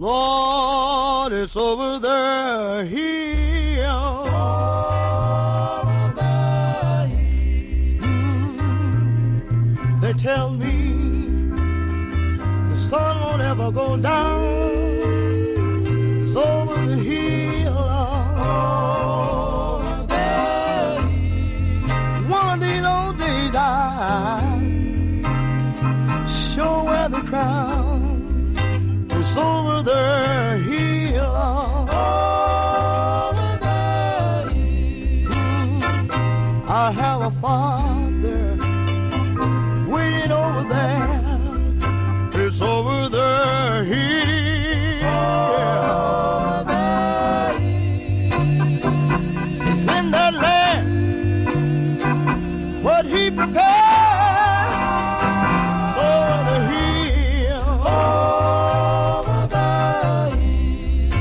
Lord, it's over the hill. They tell me the sun won't ever go down. It's over the hill. Over. One of these old days I sure wear the crown. Father waiting over there. It's over there. hill. Over the hill. It's in that land what he prepared. Over the hill. Over the hill.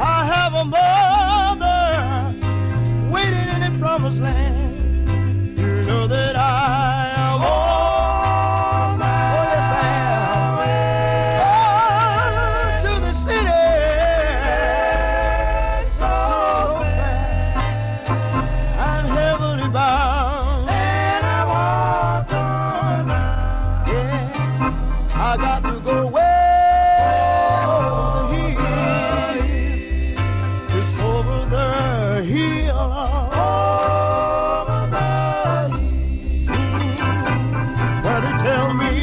I have a And I on. Yeah, I got to go. It's over the hill. Over the hill. Tell me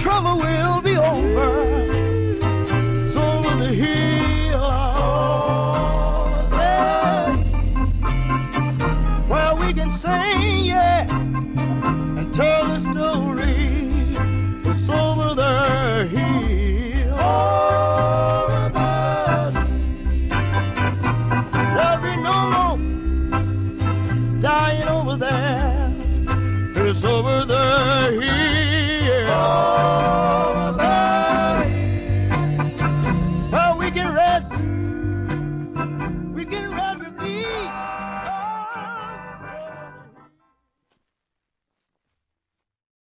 trouble will be over. We can sing, yeah, and tell the story. It's over the hill. Over the hill. There'll be no more dying over there. It's over the